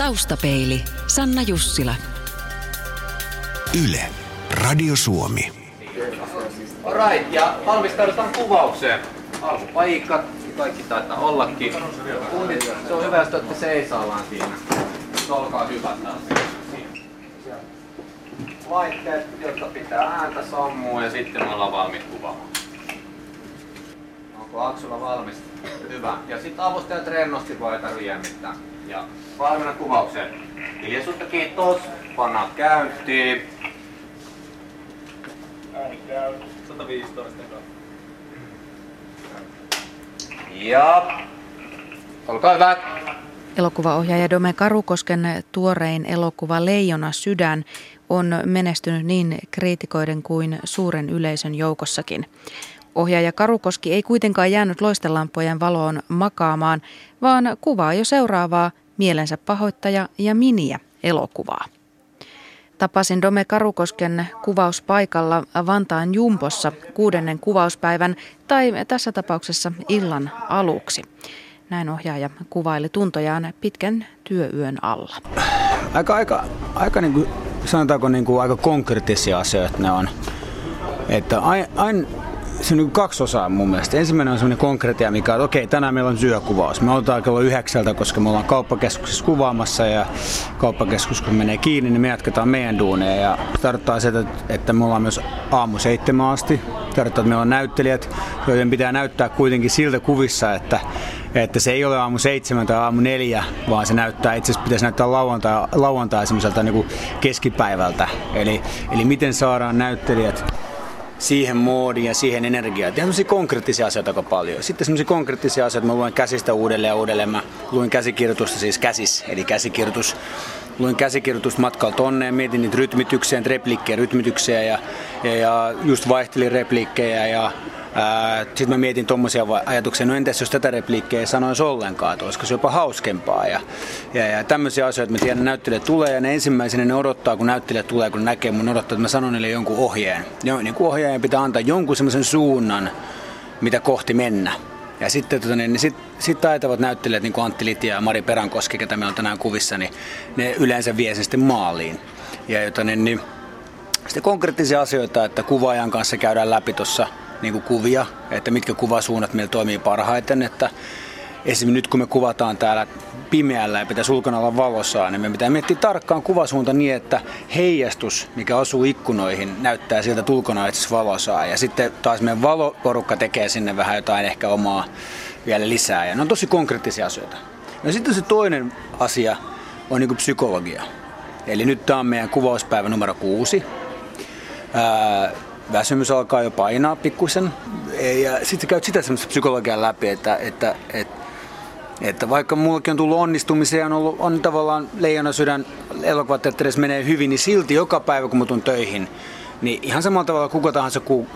Taustapeili. Sanna Jussila. Yle. Radio Suomi. Alright, ja valmistaudutaan kuvaukseen. Alkupaikat, kaikki taitaa ollakin. Kunnit, se on hyvä, jos te olette seisaallaan siinä. Se olkaa hyvät taas. Laitteet, jotka pitää ääntä sammua ja sitten me ollaan valmiit kuvaamaan. Onko Aksulla valmis? Hyvä. Ja sitten avustajat rennosti voi tarvitse jännittää. Ja valmiina kuvaukseen. Hiljaisuutta kiitos. Pannaan käyntiin. Ääni käy 115 Ja olkaa hyvät. Elokuvaohjaaja Dome Karukosken tuorein elokuva Leijona sydän on menestynyt niin kriitikoiden kuin suuren yleisön joukossakin. Ohjaaja Karukoski ei kuitenkaan jäänyt loistelampojen valoon makaamaan, vaan kuvaa jo seuraavaa Mielensä pahoittaja ja Miniä elokuvaa. Tapasin Dome Karukosken kuvauspaikalla Vantaan Jumpossa kuudennen kuvauspäivän tai tässä tapauksessa illan aluksi. Näin ohjaaja kuvaili tuntojaan pitkän työyön alla. Aika, aika, aika niin kuin, sanotaanko niin kuin aika konkreettisia asioita ne on. Että aina, ain, se on niin kaksi osaa mun mielestä. Ensimmäinen on semmoinen konkreettia, mikä on, että okei, tänään meillä on syökuvaus. Me aloitetaan kello yhdeksältä, koska me ollaan kauppakeskuksessa kuvaamassa ja kauppakeskus kun menee kiinni, niin me jatketaan meidän duuneja. Ja tarkoittaa sitä, että me ollaan myös aamu seitsemän asti. Tarkoittaa, että meillä on näyttelijät, joiden pitää näyttää kuitenkin siltä kuvissa, että, että se ei ole aamu seitsemän tai aamu neljä, vaan se näyttää, itse asiassa pitäisi näyttää lauantai, lauantai semmoiselta niin keskipäivältä. Eli, eli miten saadaan näyttelijät siihen moodiin ja siihen energiaan. Ihan semmoisia konkreettisia asioita aika paljon. Sitten semmoisia konkreettisia asioita, mä luen käsistä uudelleen ja uudelleen. Mä luin käsikirjoitusta siis käsis, eli käsikirjoitus. Luin käsikirjoitusta matkalla tonne ja mietin niitä rytmityksiä, repliikkejä, rytmityksiä ja, ja, ja just vaihtelin repliikkejä ja sitten mä mietin tuommoisia ajatuksia, no entäs jos tätä repliikkiä ei sanoisi ollenkaan, että olisiko se jopa hauskempaa. Ja, ja, ja tämmöisiä asioita, mä tiedän, näyttelijät tulee ja ne ensimmäisenä ne odottaa, kun näyttelijät tulee, kun näkee mun odottaa, että mä sanon niille jonkun ohjeen. Jo, niin kuin ohjaajan pitää antaa jonkun semmoisen suunnan, mitä kohti mennä. Ja sitten tota, niin, sit, sit taitavat näyttelijät, niin kuin Antti Litia ja Mari Perankoski, ketä meillä on tänään kuvissa, niin ne yleensä vie sen sitten maaliin. Ja jota, niin, niin, sitten konkreettisia asioita, että kuvaajan kanssa käydään läpi tuossa niin kuvia, että mitkä kuvasuunnat meillä toimii parhaiten. Että esimerkiksi nyt kun me kuvataan täällä pimeällä ja pitäisi ulkona olla valossa, niin me pitää miettiä tarkkaan kuvasuunta niin, että heijastus, mikä asuu ikkunoihin, näyttää siltä, että ulkona itse valosaa. Ja sitten taas meidän valoporukka tekee sinne vähän jotain ehkä omaa vielä lisää. Ja ne on tosi konkreettisia asioita. No sitten se toinen asia on niin psykologia. Eli nyt tämä on meidän kuvauspäivä numero kuusi. Ää, väsymys alkaa jo painaa pikkusen. Ja sitten käyt sitä semmoista psykologiaa läpi, että, että, että että vaikka mullakin on tullut onnistumisia on, ollut, on tavallaan leijona sydän elokuvateatterissa menee hyvin, niin silti joka päivä kun mä tuun töihin, niin ihan samalla tavalla kuka tahansa kuin,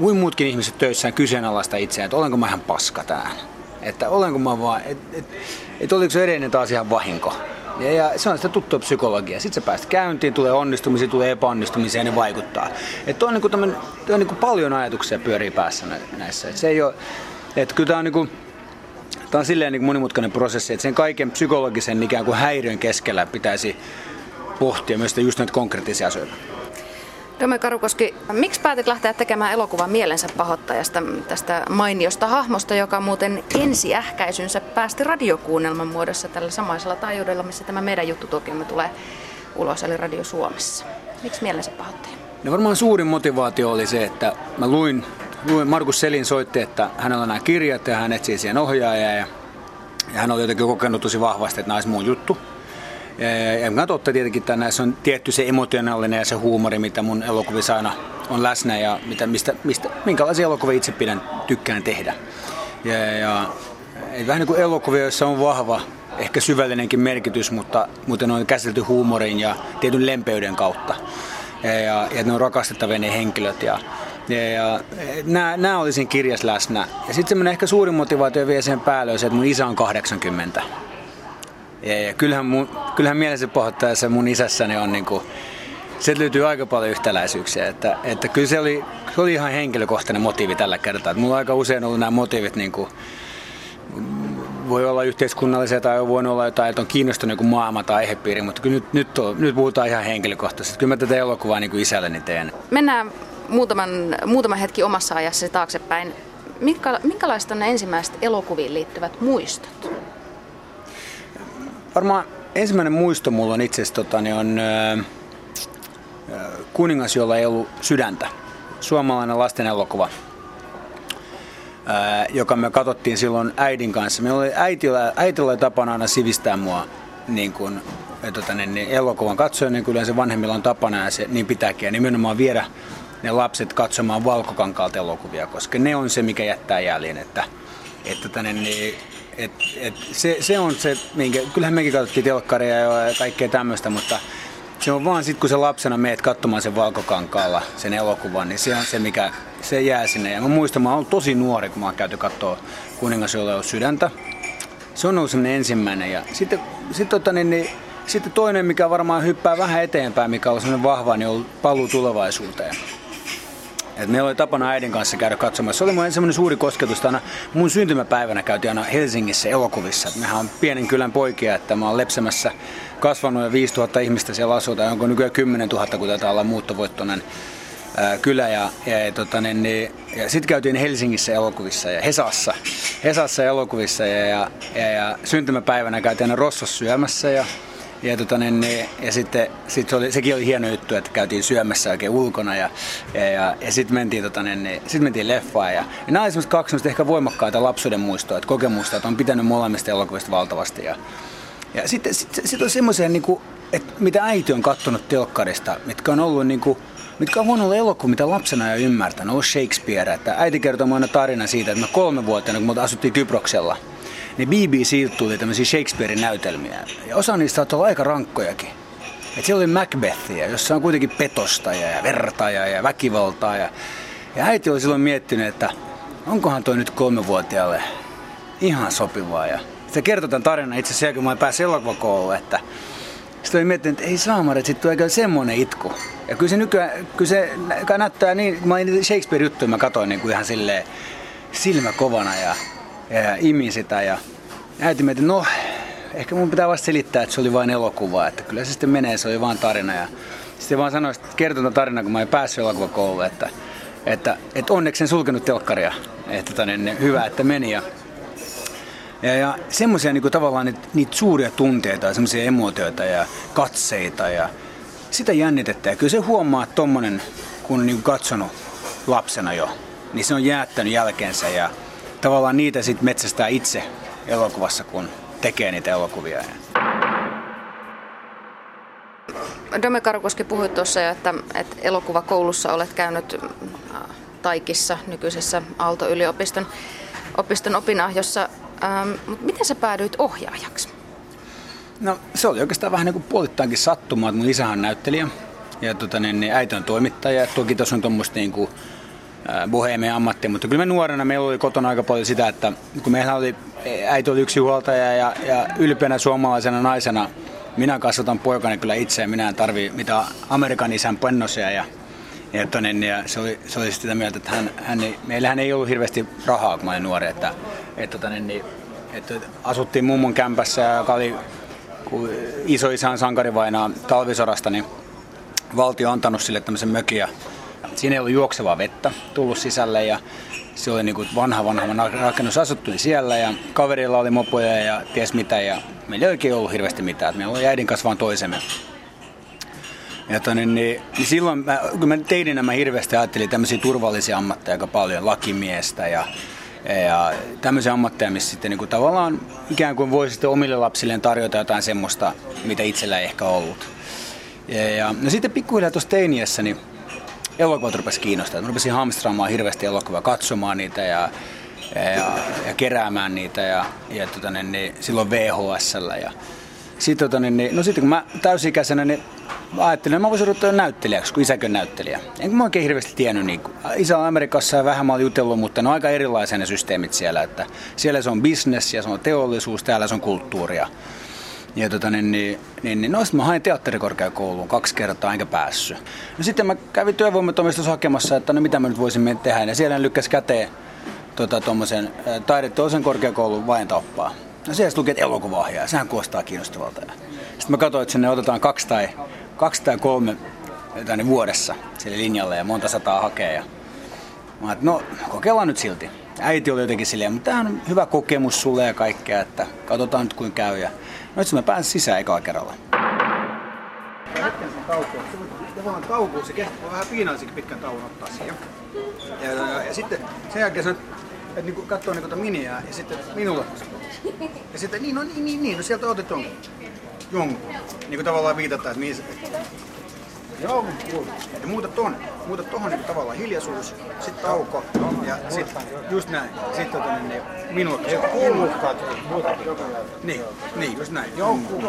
kuin muutkin ihmiset töissään kyseenalaista itseään, että olenko mä ihan paska täällä. Että olenko mä vaan, että et, et oliko se edellinen taas ihan vahinko. Ja, ja se on sitä tuttua psykologiaa. Sitten sä pääst käyntiin, tulee onnistumisia, tulee epäonnistumisia ja ne vaikuttaa. Että on, niinku tämän, on niinku paljon ajatuksia pyörii päässä näissä. Et se ei ole, että kyllä tämä on, niinku, tää on silleen niinku monimutkainen prosessi, että sen kaiken psykologisen ikään kuin häiriön keskellä pitäisi pohtia myös just näitä konkreettisia asioita. Dome Karukoski, miksi päätit lähteä tekemään elokuvan mielensä pahoittajasta, tästä mainiosta hahmosta, joka muuten ensiähkäisynsä päästi radiokuunnelman muodossa tällä samaisella taajuudella, missä tämä meidän juttutokiomme tulee ulos, eli Radio Suomessa. Miksi mielensä pahoittaja? No varmaan suurin motivaatio oli se, että mä luin Markus Selin soitti, että hänellä on nämä kirjat ja hän etsii siihen ohjaajaa ja, ja hän oli jotenkin kokenut tosi vahvasti, että nämä mun juttu. Ja mä totta tietenkin, että näissä on tietty se emotionaalinen ja se huumori, mitä mun elokuvissa aina on läsnä ja mitä, mistä, mistä, minkälaisia elokuvia itse pidän, tykkään tehdä. Ja, ja vähän niin kuin elokuvia, joissa on vahva, ehkä syvällinenkin merkitys, mutta, ne on käsitelty huumorin ja tietyn lempeyden kautta. Ja, ja, ja ne on rakastettavia ne henkilöt. Ja, ja, ja nämä, nämä oli siinä kirjassa läsnä. Ja sitten semmoinen ehkä suurin motivaatio vielä sen päälle on se, että mun isä on 80. Ja, ja kyllähän, mun, kyllähän mielensä pohjoittajassa mun isässäni on niin kuin, se löytyy aika paljon yhtäläisyyksiä. Että, että kyllä se oli, se oli ihan henkilökohtainen motiivi tällä kertaa. Että mulla on aika usein ollut nämä motiivit niin kuin, voi olla yhteiskunnallisia tai voinut olla jotain, että on kiinnostunut joku maailma tai aihepiiri, mutta kyllä nyt, nyt, on, nyt puhutaan ihan henkilökohtaisesti. Kyllä mä tätä elokuvaa niin kuin isälleni teen. Mennään muutaman, muutama hetki omassa ajassa taaksepäin. Minkä, minkälaista ne ensimmäiset elokuviin liittyvät muistot? Varmaan ensimmäinen muisto mulla on itse asiassa tota, niin on äh, Kuningas, jolla ei ollut sydäntä. Suomalainen lasten elokuva, äh, joka me katsottiin silloin äidin kanssa. Meillä oli äitillä, äitillä oli tapana aina sivistää mua niin kuin, tota, niin, niin elokuvan katsoja, niin kuin yleensä vanhemmilla on tapana ja se niin pitääkin. Ja nimenomaan viedä ne lapset katsomaan valkokankaalta elokuvia, koska ne on se, mikä jättää jäljen. Että, että tänne, niin, et, et, se, se, on se, minkä, kyllähän mekin katsottiin telkkaria ja kaikkea tämmöistä, mutta se on vaan sitten, kun sä lapsena meet katsomaan sen valkokankaalla, sen elokuvan, niin se on se, mikä se jää sinne. Ja mä muistan, mä oon tosi nuori, kun mä oon käyty katsoa Kuningas, jolla on sydäntä. Se on ollut semmoinen ensimmäinen. Ja sitten, sitten, tota, niin, niin, sitten toinen, mikä varmaan hyppää vähän eteenpäin, mikä on semmoinen vahva, niin on paluu tulevaisuuteen. Et meillä oli tapana äidin kanssa käydä katsomassa. Se oli mun semmoinen suuri kosketus. Aina mun syntymäpäivänä käytiin aina Helsingissä elokuvissa. Et mehän on pienen kylän poikia, että mä oon Lepsemässä kasvanut ja 5000 ihmistä siellä asutaan. Onko nykyään 10 000, kun tätä olla muuttovoittoinen kylä. Ja, ja, ja, tota, niin, niin, ja sitten käytiin Helsingissä elokuvissa ja Hesassa, Hesassa elokuvissa. Ja, ja, ja, ja syntymäpäivänä käytiin aina Rossos syömässä ja ja, tota, niin, niin, ja sitten sit se oli, sekin oli hieno juttu, että käytiin syömässä oikein ulkona ja, ja, ja, ja sitten mentiin, tota, niin, niin, sit mentiin leffaan. Ja, ja nämä olivat kaksi ehkä voimakkaita lapsuuden muistoa, että kokemusta, että on pitänyt molemmista elokuvista valtavasti. Ja, ja sitten sit, sit on semmoisia, niin että mitä äiti on kattonut telkkarista, mitkä on ollut niin kuin, mitkä on voinut elokuva, mitä lapsena jo ymmärtänyt, on Shakespeare. Että äiti kertoo aina tarina siitä, että me kolme vuotta, kun me asuttiin Kyproksella – niin BBC tuli tämmöisiä Shakespearein näytelmiä. Ja osa niistä on ollut aika rankkojakin. Et siellä oli Macbethia, jossa on kuitenkin petosta ja verta ja, väkivaltaa. Ja, ja äiti oli silloin miettinyt, että onkohan toi nyt kolmevuotiaalle ihan sopivaa. Ja se kertoi tämän tarinan itse asiassa, kun mä pääsin elokuvakouluun, että sitten oli miettinyt, että ei saamari, että sitten tulee semmoinen itku. Ja kyllä se nykyään, kyllä se näyttää niin, kun mä Shakespeare-juttuja mä katsoin niin kuin ihan silleen silmä kovana ja ja imin sitä ja äiti mietti, no ehkä mun pitää vasta selittää, että se oli vain elokuva, että kyllä se sitten menee, se oli vain tarina ja sitten vaan sanoin, että kertoi tarina, kun mä en päässyt elokuvakouluun, että, että, että onneksi en sulkenut telkkaria, että tänne, niin hyvä, että meni ja ja, ja semmoisia niin tavallaan niitä, niitä suuria tunteita semmoisia emotioita ja katseita ja sitä jännitettä. Ja kyllä se huomaa, että tommonen, kun on niin katsonut lapsena jo, niin se on jäättänyt jälkeensä ja tavallaan niitä sitten metsästää itse elokuvassa, kun tekee niitä elokuvia. Dome Karukoski puhui tuossa jo, että, että elokuvakoulussa olet käynyt äh, Taikissa, nykyisessä Aalto-yliopiston opiston opinahjossa. Ähm, mutta miten sä päädyit ohjaajaksi? No se oli oikeastaan vähän niin kuin puolittaankin sattumaa, että mun isä on näyttelijä ja tota, niin, niin äiti on toimittaja. Toki tuossa on tuommoista niin kuin, bohemia ammatti, mutta kyllä me nuorena meillä oli kotona aika paljon sitä, että kun meillä oli, äiti oli yksi huoltaja ja, ja ylpeänä suomalaisena naisena minä kasvatan poikani kyllä itse ja minä en tarvi mitään Amerikan isän pennosia ja, ja, tonen, ja se, oli, se oli sitä mieltä, että hän, hän ei, meillähän ei ollut hirveästi rahaa, kun mä olin nuori, että, että, tonen, niin, että asuttiin mummon kämpässä, joka oli kun isän sankarivainaa talvisodasta, niin valtio on antanut sille tämmöisen mökin Siinä ei ollut juoksevaa vettä tullut sisälle ja se oli niin kuin vanha vanha rakennus asuttu siellä ja kaverilla oli mopoja ja ties mitä ja meillä ei oikein ollut hirveästi mitään. Meillä oli äidin kanssa vaan toisemme. Ja tonne, niin, niin silloin, mä, kun mä teidinä mä hirveästi ajattelin tämmöisiä turvallisia ammatteja aika paljon, lakimiestä ja, ja tämmöisiä ammatteja, missä sitten niin kuin tavallaan ikään kuin voisi sitten omille lapsilleen tarjota jotain semmoista, mitä itsellä ei ehkä ollut. Ja, ja no sitten pikkuhiljaa tuossa teiniässä, niin elokuvat rupesi kiinnostaa. Mä rupesin hamstraamaan hirveästi elokuvaa, katsomaan niitä ja, ja, ja keräämään niitä ja, ja tota, niin, niin, silloin VHSllä. Ja, sitten, tota, niin, niin, no sitten kun mä täysikäisenä, niin mä ajattelin, että mä voisin ruveta näyttelijäksi, kun isäkö näyttelijä. Enkä mä oikein hirveästi tiennyt. Niin, isä on Amerikassa ja vähän mä olen jutellut, mutta ne on aika erilaisia ne systeemit siellä. Että siellä se on business ja se on teollisuus, täällä se on kulttuuria. Ja tota, niin, niin, niin, niin no, mä hain teatterikorkeakouluun kaksi kertaa enkä päässyt. No sitten mä kävin työvoimatoimistossa hakemassa, että no mitä mä nyt voisin tehdä. Ja siellä lykkäsi käteen tota, tuommoisen taideteollisen korkeakoulun vain tappaa. No siellä lukee, että elokuva sehän kuulostaa kiinnostavalta. Sitten mä katsoin, että sinne otetaan kaksi tai, kaksi tai kolme jotain vuodessa sille linjalle ja monta sataa hakea. Ja mä että no kokeillaan nyt silti. Äiti oli jotenkin silleen, mutta tämä on hyvä kokemus sulle ja kaikkea, että katsotaan nyt kuin käy. Ja nyt mä pääsin sisään ekalla kerralla. Tavallaan taukoon se kestää vähän piinallisikin pitkän tauon ottaa siihen. Ja, ja, ja, ja sitten sen jälkeen se että niinku katsoo niinku miniä ja sitten minulle Ja sitten niin, no niin, niin, niin no sieltä otit jonkun. Jonkun. Niin kuin tavallaan viitataan, että se... Joo, ja muuta ton, muuta tohon niin tavallaan hiljaisuus, sitten tauko ja sitten just näin. Sitten tota, niin, niin minuutti. Se kuulukkaat muutakin. Niin, niin, just näin. Jonkun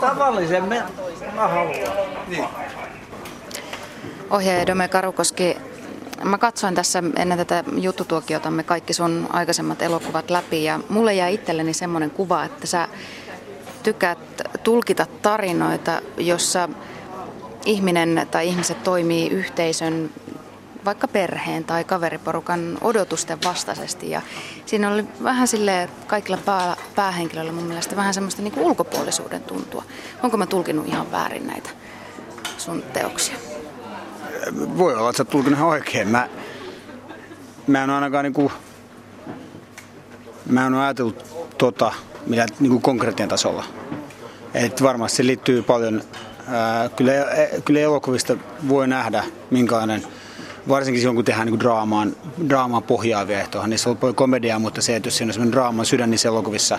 Tavallisen me, mä haluan. Niin. Ohjaaja Dome Karukoski Mä katsoin tässä ennen tätä juttutuokiotamme kaikki sun aikaisemmat elokuvat läpi ja mulle jäi itselleni semmoinen kuva, että sä tykkäät tulkita tarinoita, jossa ihminen tai ihmiset toimii yhteisön vaikka perheen tai kaveriporukan odotusten vastaisesti. Ja siinä oli vähän sille kaikilla pää, päähenkilöillä mun mielestä vähän semmoista niin kuin ulkopuolisuuden tuntua. Onko mä tulkinut ihan väärin näitä sun teoksia? voi olla, että sä tulkinut oikein. Mä, mä en ainakaan niinku, mä en ole ajatellut tota, millä niinku konkreettien tasolla. Et varmasti se liittyy paljon, ää, kyllä, kyllä elokuvista voi nähdä minkälainen, varsinkin silloin kun tehdään niinku draamaan, draamaan pohjaavia ehtoja. Niissä on paljon komediaa, mutta se, että jos siinä on sellainen draaman sydän niissä elokuvissa,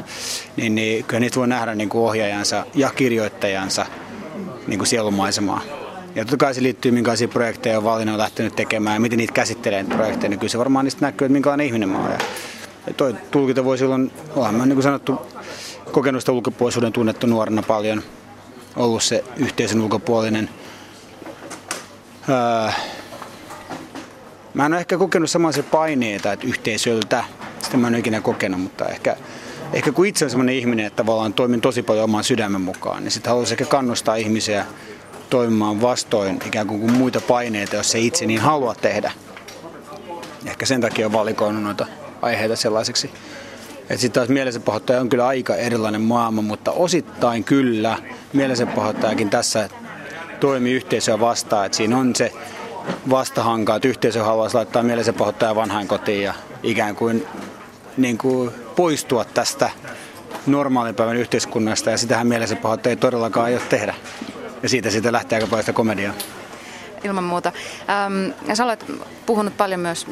niin, niin kyllä niitä voi nähdä niinku ohjaajansa ja kirjoittajansa niinku sielumaisemaa. Ja totta kai se liittyy, minkälaisia projekteja on lähtenyt tekemään ja miten niitä käsittelee projekteja, niin kyllä se varmaan niistä näkyy, että minkälainen ihminen mä oon. Toi tulkinta voi silloin, olla mä niin kuin sanottu, kokenut sitä ulkopuolisuuden tunnettu nuorena paljon, ollut se yhteisön ulkopuolinen. Öö, mä en ole ehkä kokenut samanlaisia paineita että yhteisöltä, sitä mä en ole ikinä kokenut, mutta ehkä, ehkä kun itse on sellainen ihminen, että tavallaan toimin tosi paljon oman sydämen mukaan, niin sitten haluaisin ehkä kannustaa ihmisiä toimimaan vastoin ikään kuin muita paineita, jos se itse niin halua tehdä. Ehkä sen takia on valikoinut noita aiheita sellaiseksi. Sitten taas mielensäpahoittaja on kyllä aika erilainen maailma, mutta osittain kyllä mielensäpahoittajakin tässä toimii yhteisöä vastaan. Että siinä on se vastahanka, että yhteisö haluaisi laittaa mielensäpahoittaja vanhain kotiin ja ikään kuin, niin kuin poistua tästä normaalin päivän yhteiskunnasta ja sitähän mielensäpahoittaja ei todellakaan aio tehdä ja siitä sitten lähtee aika paljon sitä komediaa. Ilman muuta. Ähm, ja sä olet puhunut paljon myös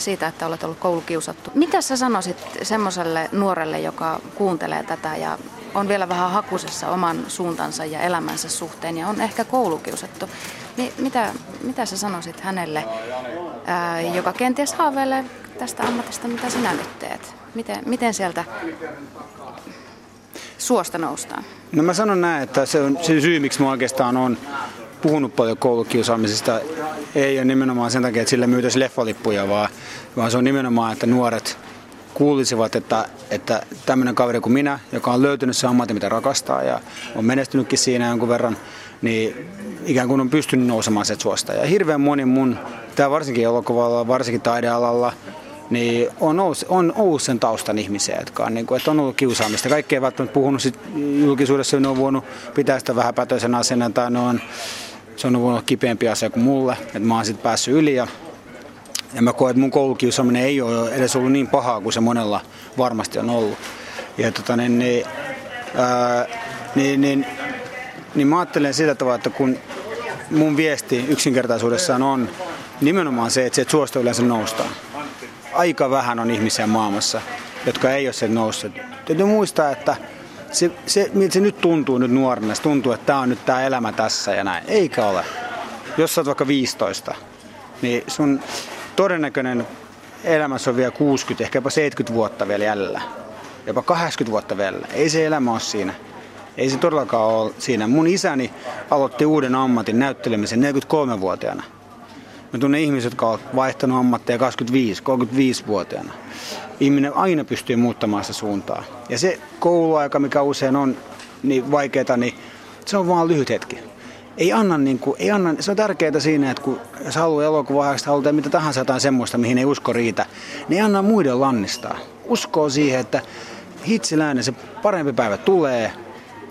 siitä, että olet ollut koulukiusattu. Mitä sä sanoisit semmoiselle nuorelle, joka kuuntelee tätä ja on vielä vähän hakusessa oman suuntansa ja elämänsä suhteen ja on ehkä koulukiusattu. Niin mitä, mitä sä sanoisit hänelle, ää, joka kenties haaveilee tästä ammatista, mitä sinä nyt teet? Miten, miten sieltä suosta noustaan? No mä sanon näin, että se on se syy, miksi mä oikeastaan on puhunut paljon koulukiusaamisesta, ei ole nimenomaan sen takia, että sille myytäisi leffalippuja, vaan, vaan se on nimenomaan, että nuoret kuulisivat, että, että tämmöinen kaveri kuin minä, joka on löytynyt se ammatti, mitä rakastaa ja on menestynytkin siinä jonkun verran, niin ikään kuin on pystynyt nousemaan se suosta. Ja hirveän moni mun, tämä varsinkin elokuvalla, varsinkin taidealalla, niin on ollut, on ollut sen taustan ihmisiä, jotka on, niin kuin, että on ollut kiusaamista. Kaikki ei välttämättä puhunut sit julkisuudessa, ne on voinut pitää sitä vähäpätöisen asian tai ne on, se on voinut kipeämpi asia kuin mulle, että mä oon sitten päässyt yli ja, ja mä koen, että mun koulukiusaaminen ei ole edes ollut niin pahaa kuin se monella varmasti on ollut. Ja tota, niin, niin, ää, niin, niin, niin mä ajattelen sillä tavalla, että kun mun viesti yksinkertaisuudessaan on nimenomaan se, että se suosta yleensä noustaan aika vähän on ihmisiä maailmassa, jotka ei ole sen noussut. Täytyy muistaa, että se, se, miltä se nyt tuntuu nyt nuorena, se tuntuu, että tämä on nyt tämä elämä tässä ja näin. Eikä ole. Jos sä oot vaikka 15, niin sun todennäköinen elämässä on vielä 60, ehkä jopa 70 vuotta vielä jäljellä. Jopa 80 vuotta vielä. Ei se elämä ole siinä. Ei se todellakaan ole siinä. Mun isäni aloitti uuden ammatin näyttelemisen 43-vuotiaana. Mä tunnen ihmisiä, jotka ovat vaihtanut ammatteja 25-35-vuotiaana. Ihminen aina pystyy muuttamaan sitä suuntaa. Ja se kouluaika, mikä usein on niin vaikeaa, niin se on vaan lyhyt hetki. Ei anna, niin kuin, ei anna, se on tärkeää siinä, että kun jos haluaa elokuvaa, haluaa mitä tahansa jotain semmoista, mihin ei usko riitä, niin ei anna muiden lannistaa. Uskoo siihen, että hitsiläinen, se parempi päivä tulee.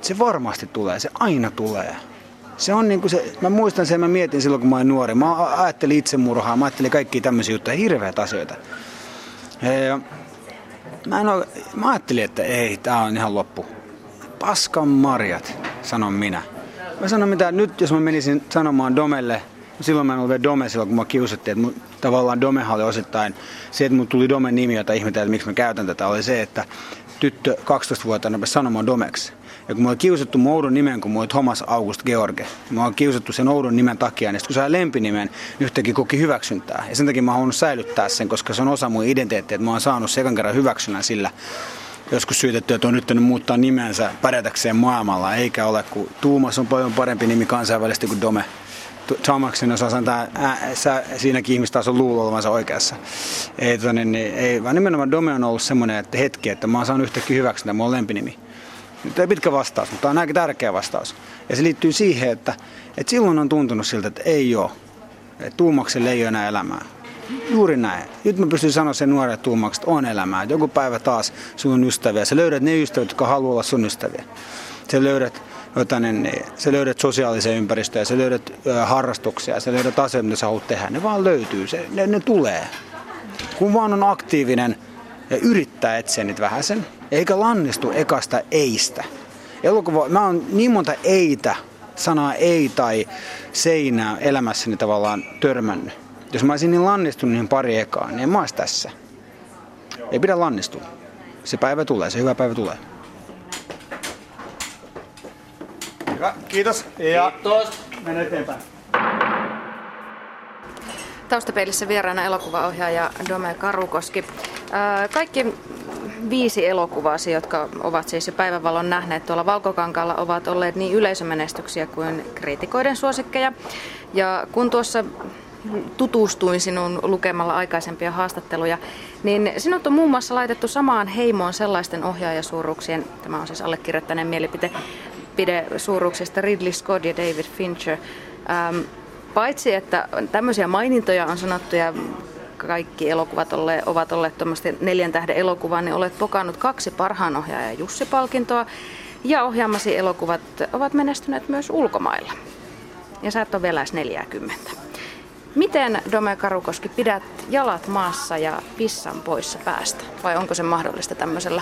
Se varmasti tulee, se aina tulee. Se on niin kuin se, mä muistan sen, mä mietin silloin kun mä olin nuori. Mä ajattelin itsemurhaa, mä ajattelin kaikkia tämmöisiä juttuja, hirveät asioita. Mä, en ole, mä ajattelin, että ei, tää on ihan loppu. Paskan marjat, sanon minä. Mä sanon mitä, nyt jos mä menisin sanomaan Domelle, silloin mä en ollut vielä Dome silloin, kun mä kiusattiin, että mun, tavallaan Domehan oli osittain se, että mun tuli Dome nimi, jota ihmetellä, että miksi mä käytän tätä, oli se, että tyttö 12-vuotiaana sanomaan Domeksi. Ja kun mä oon kiusattu mun oudon nimen, kun mä oon Thomas August George, mä oon kiusattu sen oudon nimen takia, niin kun saa lempinimen, niin yhtäkkiä koki hyväksyntää. Ja sen takia mä oon säilyttää sen, koska se on osa mun identiteettiä, että mä oon saanut sekan kerran hyväksynnän sillä, joskus syytetty, että on nyt muuttaa nimensä pärjätäkseen maailmalla, eikä ole, kun Tuumas on paljon parempi nimi kansainvälisesti kuin Dome. Thomaksen osaa sanoa, että siinäkin ihmistä taas on luulo olevansa oikeassa. Ei, tonne, niin, niin, ei, vaan nimenomaan Dome on ollut semmoinen että hetki, että mä saanut yhtäkkiä hyväksyntää, mun on lempinimi. Tämä on pitkä vastaus, mutta tämä on aika tärkeä vastaus. Ja se liittyy siihen, että, että silloin on tuntunut siltä, että ei ole. Että tuumakselle ei ole enää elämää. Juuri näin. Nyt mä pystyn sanoa sen nuoret tuumaksi, että on elämää. Joku päivä taas sun ystäviä. Sä löydät ne ystävät, jotka haluaa olla sun ystäviä. Sä löydät, jotain, niin sä löydät sosiaalisia ympäristöjä, sä löydät harrastuksia, sä löydät asioita, mitä sä haluat tehdä. Ne vaan löytyy, se, ne, ne tulee. Kun vaan on aktiivinen ja yrittää etsiä niitä vähäsen, eikä lannistu ekasta eistä. Elokuva, mä oon niin monta eitä, sanaa ei tai seinää elämässäni tavallaan törmännyt. Jos mä olisin niin lannistunut niin pari ekaa, niin en mä tässä. Ei pidä lannistua. Se päivä tulee, se hyvä päivä tulee. Hyvä, kiitos. Ja Kiitos. mennään eteenpäin. Taustapeilissä vieraana elokuvaohjaaja Dome Karukoski. Kaikki viisi elokuvaa, jotka ovat siis jo päivävalon nähneet tuolla Valkokankaalla, ovat olleet niin yleisömenestyksiä kuin kriitikoiden suosikkeja. Ja kun tuossa tutustuin sinun lukemalla aikaisempia haastatteluja, niin sinut on muun muassa laitettu samaan heimoon sellaisten ohjaajasuuruuksien, tämä on siis allekirjoittaneen mielipite, pide suuruuksista Ridley Scott ja David Fincher. Ähm, paitsi että tämmöisiä mainintoja on sanottu ja kaikki elokuvat olle, ovat olleet tuommoista neljän tähden elokuvaa, niin olet pokannut kaksi parhaan ohjaajan Jussi-palkintoa. Ja ohjaamasi elokuvat ovat menestyneet myös ulkomailla. Ja sä et ole vielä 40. Miten Dome Karukoski pidät jalat maassa ja pissan poissa päästä? Vai onko se mahdollista tämmöisellä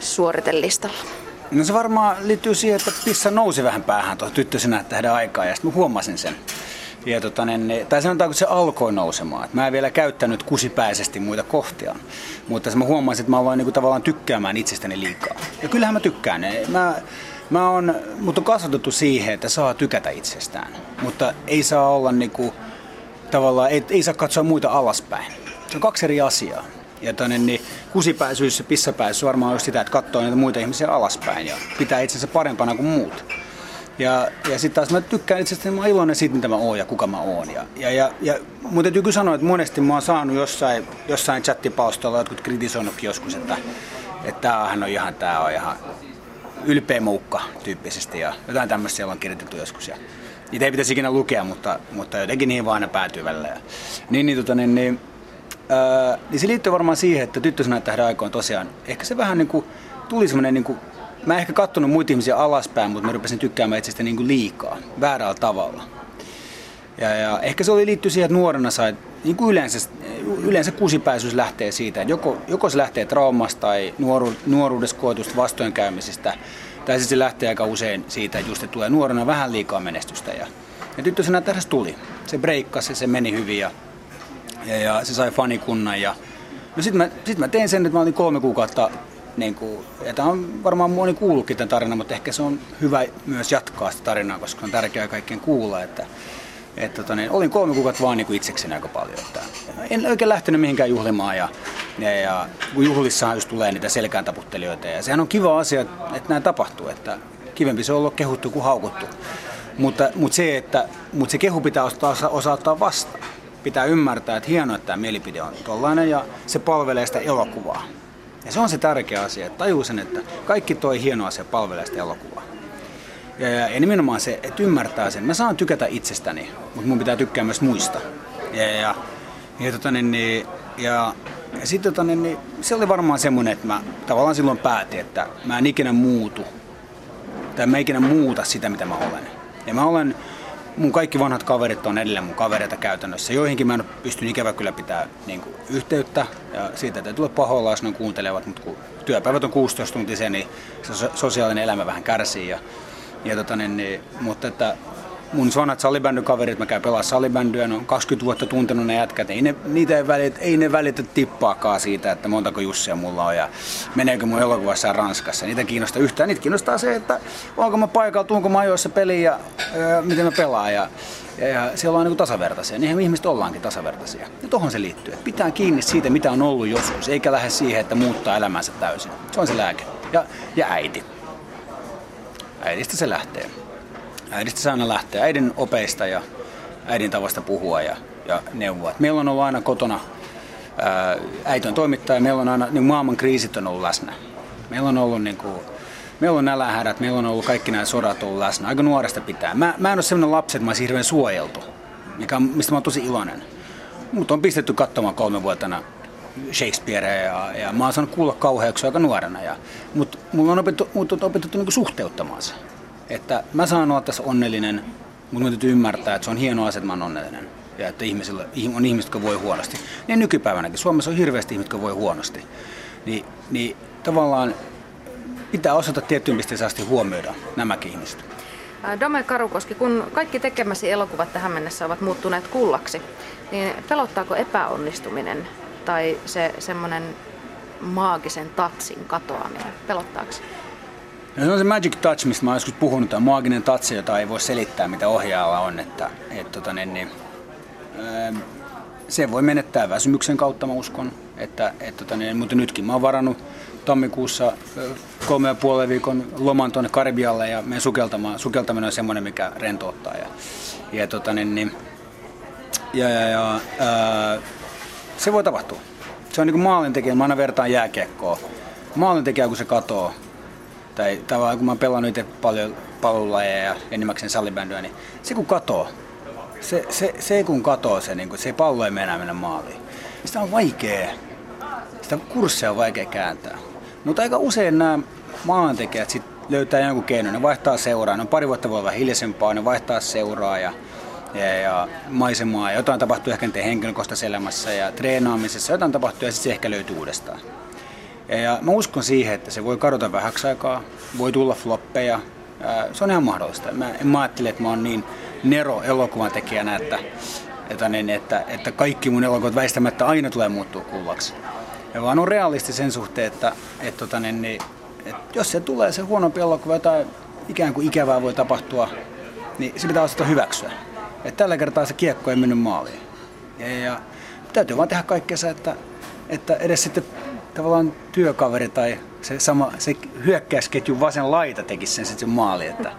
suoritelistalla? No se varmaan liittyy siihen, että pissa nousi vähän päähän tuohon tyttösenä tähden aikaa ja sitten huomasin sen. Ja tota, niin, tai sanotaanko se alkoi nousemaan. Et mä en vielä käyttänyt kusipäisesti muita kohtia. Mutta mä huomasin, että mä voin niinku tavallaan tykkäämään itsestäni liikaa. Ja kyllähän mä tykkään. Mä, mä on, mut on kasvatettu siihen, että saa tykätä itsestään. Mutta ei saa olla niinku, tavallaan, ei, ei saa katsoa muita alaspäin. Se on kaksi eri asiaa. Ja tonne, niin kusipäisyys ja pissapäisyys varmaan on sitä, että katsoo niitä muita ihmisiä alaspäin ja pitää itsensä parempana kuin muut. Ja, ja sitten taas mä tykkään itse asiassa, mä oon iloinen siitä, mitä mä oon ja kuka mä oon. Ja, ja, ja, ja mun täytyy sanoa, että monesti mä oon saanut jossain, jossain chattipalstoilla jotkut kritisoinutkin joskus, että, että tämähän on ihan, tää on ihan ylpeä muukka tyyppisesti ja jotain tämmöistä siellä on kirjoitettu joskus. Ja, niitä ei pitäisi ikinä lukea, mutta, mutta jotenkin niin vaan aina päätyy välillä. Ja, niin, niin, tota, niin, niin, ää, niin se liittyy varmaan siihen, että tyttösenä tähden aikoin tosiaan, ehkä se vähän niin kuin, tuli semmoinen niin kuin, mä en ehkä kattonut muita ihmisiä alaspäin, mutta mä rupesin tykkäämään itsestä niin kuin liikaa, väärällä tavalla. Ja, ja ehkä se oli liittyy siihen, että nuorena sai, niin kuin yleensä, yleensä kusipäisyys lähtee siitä, että joko, joko se lähtee traumasta tai nuoru, nuoruudessa koetusta vastoinkäymisistä, tai sitten se lähtee aika usein siitä, just että tulee nuorena vähän liikaa menestystä. Ja, ja tyttösenä tässä tuli. Se breikkasi se meni hyvin ja, ja, ja se sai fanikunnan. Ja, no sitten mä, sit mä tein sen, että mä olin kolme kuukautta niin kuin, ja tämä on varmaan moni kuullutkin tämän tarinan, mutta ehkä se on hyvä myös jatkaa sitä tarinaa, koska on tärkeää kaikkien kuulla, että et, tota, niin, olin kolme kuukautta vaan niin kuin itsekseni aika paljon. Että en oikein lähtenyt mihinkään juhlimaan ja, ja, ja kun juhlissahan just tulee niitä selkään taputtelijoita ja sehän on kiva asia, että, näin tapahtuu, että kivempi se on ollut kehuttu kuin haukuttu. Mutta, mutta, se, että, mutta se kehu pitää osaa, osaa ottaa vastaan. Pitää ymmärtää, että hienoa, että tämä mielipide on tollainen ja se palvelee sitä elokuvaa. Ja se on se tärkeä asia, että tajuu sen, että kaikki toi hieno asia palvelee sitä elokuvaa. Ja, ja, ja nimenomaan se, että ymmärtää sen. Mä saan tykätä itsestäni, mutta mun pitää tykkää myös muista. Ja, ja, ja, tota, niin, niin, ja ja sitten tota, niin, niin, se oli varmaan semmoinen, että mä tavallaan silloin päätin, että mä en ikinä muutu. Tai mä ikinä muuta sitä, mitä mä olen. Ja mä olen, mun kaikki vanhat kaverit on edelleen mun kavereita käytännössä. Joihinkin mä en pysty ikävä kyllä pitää niin kuin, yhteyttä. Ja siitä ei tule pahoilla, jos ne kuuntelevat. Mutta kun työpäivät on 16 tuntisia, niin se sosiaalinen elämä vähän kärsii. Ja, ja tota, niin, niin, mutta että mun vanhat salibändykaverit, mä käyn pelaa salibändyä, ne on 20 vuotta tuntenut ne jätkät, ei ne, niitä ei, välitä, ei ne välitä tippaakaan siitä, että montako Jussia mulla on ja meneekö mun elokuvassa Ranskassa. Niitä kiinnostaa yhtään, niitä kiinnostaa se, että onko mä paikalla, tuunko mä ajoissa peliin ja, ja miten mä pelaan ja, ja, ja siellä on niin tasavertaisia, niinhän ihmiset ollaankin tasavertaisia. Ja tohon se liittyy, että pitää kiinni siitä, mitä on ollut joskus, eikä lähde siihen, että muuttaa elämänsä täysin. Se on se lääke. Ja, ja äiti. Äidistä se lähtee äidistä saa aina lähteä, äidin opeista ja äidin tavasta puhua ja, ja neuvoa. Meillä on ollut aina kotona, ää, äiti on toimittaja, meillä on aina, niin maailman kriisit on ollut läsnä. Meillä on ollut niin kuin, meillä on nälähädät, meillä on ollut kaikki nämä sodat ollut läsnä, aika nuoresta pitää. Mä, mä en ole sellainen lapsi, että mä olisin hirveän suojeltu, mikä, mistä mä oon tosi iloinen. Mut on pistetty katsomaan kolme vuotena Shakespearea ja, ja mä oon saanut kuulla kauheuksia aika nuorena. Ja, mutta mulla on opettu, mut on opettu niin suhteuttamaan se. Että mä saan olla tässä onnellinen, mutta mä täytyy ymmärtää, että se on hieno asia, että mä oon onnellinen. Ja että ihmisillä, on ihmiset, jotka voi huonosti. Niin nykypäivänäkin. Suomessa on hirveästi ihmiset, jotka voi huonosti. Niin, niin tavallaan pitää osata tiettyyn pisteeseen asti huomioida nämäkin ihmiset. Dome Karukoski, kun kaikki tekemäsi elokuvat tähän mennessä ovat muuttuneet kullaksi, niin pelottaako epäonnistuminen tai se semmoinen maagisen tatsin katoaminen? Pelottaako? No se on se magic touch, mistä mä oon joskus puhunut, tämä maaginen touch, jota ei voi selittää, mitä ohjaajalla on. Että, et, tota, niin, niin, ähm, se voi menettää väsymyksen kautta, mä uskon. Että, et, tota, niin, mutta nytkin mä oon varannut tammikuussa kolme ja puolen viikon loman tuonne Karibialle ja meidän sukeltamaan. Sukeltaminen on semmoinen, mikä rentouttaa. Ja, ja, tota, niin, niin, ja, ja, ja ää, se voi tapahtua. Se on niin kuin maalintekijä, mä aina vertaan jääkiekkoa. Maalintekijä, kun se katoo, tai tavallaan kun mä pelaan nyt paljon pallolajeja ja enimmäkseen salibändyä, niin se kun katoo, se, se, se kun katoo se, niin kun se pallo ei mennä mennä maaliin. Sitä on vaikea, sitä kurssia on vaikea kääntää. Mutta aika usein nämä maalantekijät sit löytää jonkun keinon, ne vaihtaa seuraa, ne on pari vuotta voi olla hiljaisempaa, ne vaihtaa seuraa ja, ja, ja maisemaa. Jotain tapahtuu ehkä henkilökohtaisessa elämässä ja treenaamisessa, jotain tapahtuu ja sitten se ehkä löytyy uudestaan. Ja mä uskon siihen, että se voi kadota vähäksi aikaa, voi tulla floppeja. Se on ihan mahdollista. Mä en mä ajattele, että mä oon niin nero elokuvan tekijänä, että, että, niin, että, että kaikki mun elokuvat väistämättä aina tulee muuttua kuvaksi. Ja vaan on realisti sen suhteen, että, että, että, niin, niin, että jos se tulee se huonompi elokuva, tai ikään kuin ikävää voi tapahtua, niin se pitää osata hyväksyä. Että tällä kertaa se kiekko ei mennyt maaliin. Ja, ja täytyy vaan tehdä kaikkea, että, että edes sitten tavallaan työkaveri tai se, sama, se hyökkäysketjun vasen laita tekisi sen sitten maali. Että,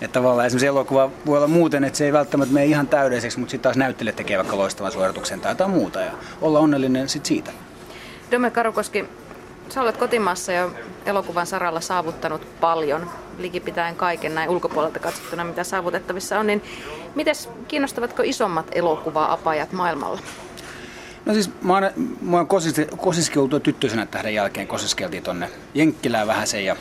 että tavallaan esimerkiksi elokuva voi olla muuten, että se ei välttämättä mene ihan täydelliseksi, mutta sitten taas näyttelijät tekee vaikka loistavan suorituksen tai jotain muuta ja olla onnellinen sitten siitä. Dome Karukoski, sä olet kotimaassa jo elokuvan saralla saavuttanut paljon, likipitäen kaiken näin ulkopuolelta katsottuna, mitä saavutettavissa on, niin mites kiinnostavatko isommat elokuva-apajat maailmalla? No siis mä oon, mä oon kosiskeltu tyttöisenä tähden jälkeen, kosiskeltiin tonne Jenkkilään vähän sen ja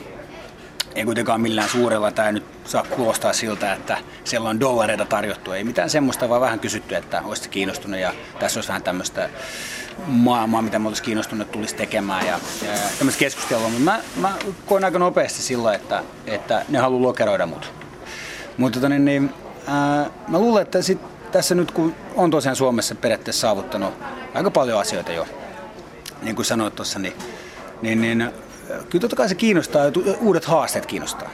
ei kuitenkaan millään suurella tämä nyt saa kuulostaa siltä, että siellä on dollareita tarjottu. Ei mitään semmoista, vaan vähän kysytty, että olisi kiinnostunut ja tässä olisi vähän tämmöistä maailmaa, mitä mä olisin kiinnostunut, tulisi tekemään ja, ja tämmöistä keskustelua. Mutta mä, mä koin aika nopeasti silloin, että, että ne haluaa lokeroida mut. Mutta tota, niin, niin, ää, mä luulen, että sit tässä nyt kun on tosiaan Suomessa periaatteessa saavuttanut aika paljon asioita jo, niin kuin sanoit tuossa, niin, niin, niin kyllä totta kai se kiinnostaa, uudet haasteet kiinnostaa.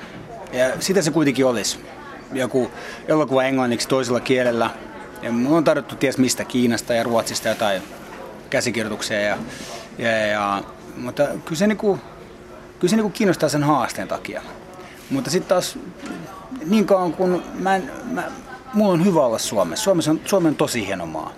Ja sitä se kuitenkin olisi. Joku elokuva englanniksi toisella kielellä. Ja mulla on tarjottu ties mistä, Kiinasta ja Ruotsista jotain käsikirjoituksia. Ja, ja, ja, mutta kyllä se, niinku, kyllä se niinku kiinnostaa sen haasteen takia. Mutta sitten taas niin kauan kun mä, en, mä, mulla on hyvä olla Suomessa. Suomessa on, Suomi on tosi hieno maa.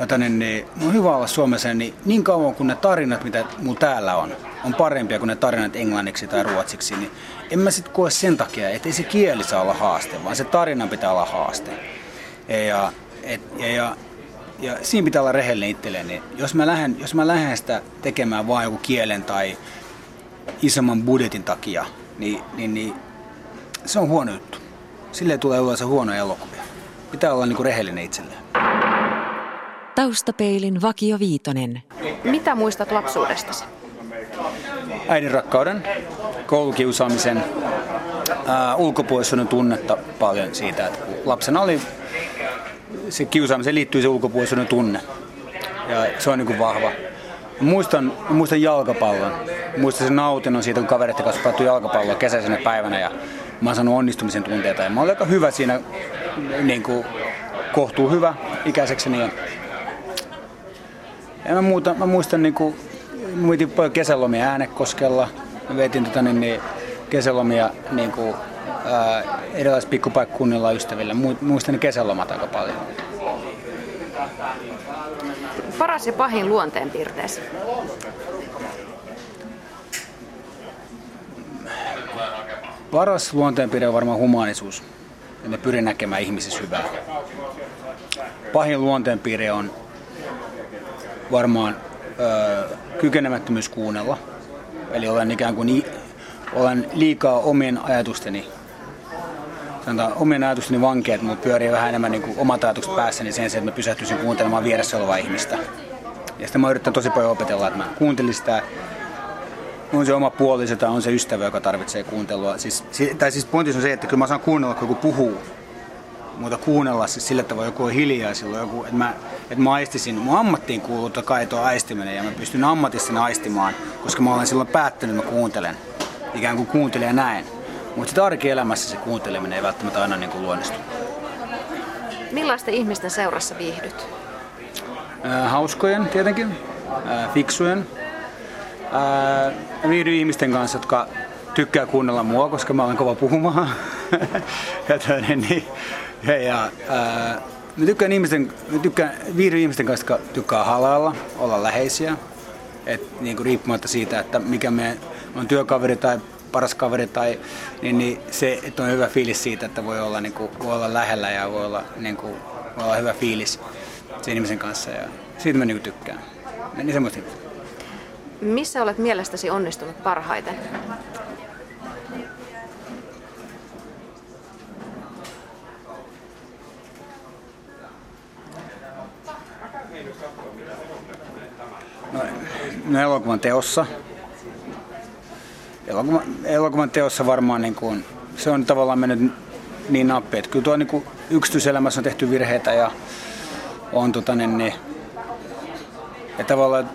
Joten niin, niin, on hyvä olla Suomessa niin, niin kauan kuin ne tarinat, mitä mulla täällä on, on parempia kuin ne tarinat englanniksi tai ruotsiksi, niin en mä sitten koe sen takia, että ei se kieli saa olla haaste, vaan se tarina pitää olla haaste. Ja, et, ja, ja ja siinä pitää olla rehellinen itselleen. Niin jos mä lähden, jos mä lähden sitä tekemään vain joku kielen tai isomman budjetin takia, niin, niin, niin se on huono juttu. Sille tulee olla se huono elokuvia. Pitää olla niinku rehellinen itselleen. Taustapeilin Vakio Viitonen. Mitä muistat lapsuudestasi? Äidin rakkauden, koulukiusaamisen, ää, ulkopuolisuuden tunnetta paljon siitä, että kun lapsena oli se kiusaamiseen liittyy se ulkopuolisuuden tunne. Ja se on niin kuin vahva. Muistan, muistan jalkapallon. Muistan sen nautinnon siitä, kun kaverit kanssa jalkapalloa kesäisenä päivänä ja mä oon saanut onnistumisen tunteita. Ja mä olin aika hyvä siinä, niin kuin kohtuu hyvä ikäisekseni. Ja, ja mä, muuta, mä muistan, niin kuin, muitin kesälomia äänekoskella. Mä vetin tota, niin, niin, kesälomia niin kuin, ää, erilaisilla pikkupaikkunnilla ystävillä. Muistan ne kesälomat aika paljon. Paras ja pahin luonteenpiirteesi? Paras luonteenpiirre on varmaan humanisuus. Ja ne pyrin näkemään ihmisissä hyvää. Pahin luonteenpiirre on varmaan öö, kykenemättömyys kuunnella. Eli olen ikään kuin olen liikaa omien ajatusteni sanotaan, omien ajatusteni vankeet, mutta pyörii vähän enemmän niin kuin omat ajatukset päässä, niin sen sijaan, että mä pysähtyisin kuuntelemaan vieressä olevaa ihmistä. Ja sitten mä yritän tosi paljon opetella, että mä kuuntelin sitä, on se oma puoliso tai on se ystävä, joka tarvitsee kuuntelua. Siis, tai siis pointti on se, että kyllä mä saan kuunnella, kun joku puhuu, mutta kuunnella siis sillä tavalla joku on hiljaa silloin, joku, että mä, että mä aistisin, mun ammattiin kuuluu totta kai tuo aistiminen ja mä pystyn ammatissani aistimaan, koska mä olen silloin päättänyt, että mä kuuntelen, ikään kuin kuuntelen ja näen. Mutta sitten arkielämässä se kuunteleminen ei välttämättä aina niin kuin luonnistu. Millaisten ihmisten seurassa viihdyt? Äh, hauskojen tietenkin, äh, fiksujen. Äh, viihdyn ihmisten kanssa, jotka tykkää kuunnella mua, koska mä olen kova puhumaan. ja, toinen, niin, ja, ja äh, mä tykkään, ihmisten, mä tykkään ihmisten kanssa, jotka tykkää halailla, olla läheisiä. Et, niin kuin riippumatta siitä, että mikä me on työkaveri tai paras kaveri tai niin, niin se, että on hyvä fiilis siitä, että voi olla, niin kuin, voi olla lähellä ja voi olla, niin kuin, voi olla hyvä fiilis sen ihmisen kanssa ja siitä mä niin tykkään. Niin semmoista. Missä olet mielestäsi onnistunut parhaiten? No, no elokuvan teossa elokuvan, elokuvan teossa varmaan niin kuin, se on tavallaan mennyt niin nappi, että kyllä tuo niin kuin yksityiselämässä on tehty virheitä ja on tota, niin, niin, ja tavallaan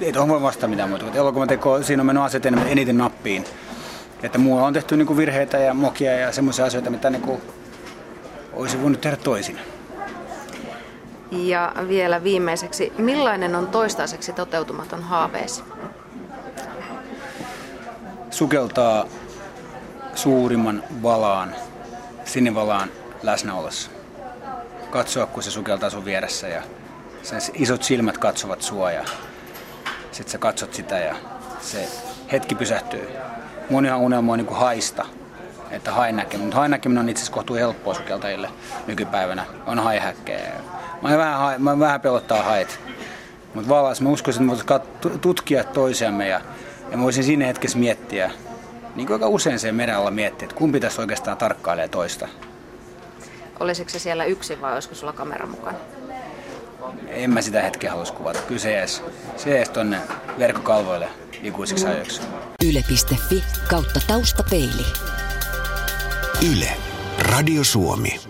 ei tuohon voi vastata mitään muuta. Elokuvan teko, siinä on mennyt asiat eniten nappiin. Että muualla on tehty niin kuin virheitä ja mokia ja semmoisia asioita, mitä niin kuin olisi voinut tehdä toisin. Ja vielä viimeiseksi, millainen on toistaiseksi toteutumaton haaveesi? sukeltaa suurimman valaan, sinivalaan läsnä ollessa. Katsoa, kun se sukeltaa sun vieressä ja sen isot silmät katsovat sua ja sitten sä katsot sitä ja se hetki pysähtyy. Monihan unelmoi niin kuin haista, että hain näkeminen. Mutta hain näkeminen on itse asiassa kohtuu helppoa sukeltajille nykypäivänä. On haihäkkejä. Mä vähän, mä vähän pelottaa hait. Mutta vallas mä uskoisin, että me voitaisiin tutkia toisiamme ja ja mä voisin siinä hetkessä miettiä, niin kuin aika usein se merellä miettiä, että kumpi tässä oikeastaan tarkkailee toista. Olisiko se siellä yksin vai olisiko sulla kamera mukana? En mä sitä hetkeä halus kuvata. Kyllä se edes, se edes tonne verkkokalvoille ikuisiksi ajoiksi. Yle.fi kautta taustapeili. Yle. Radio Suomi.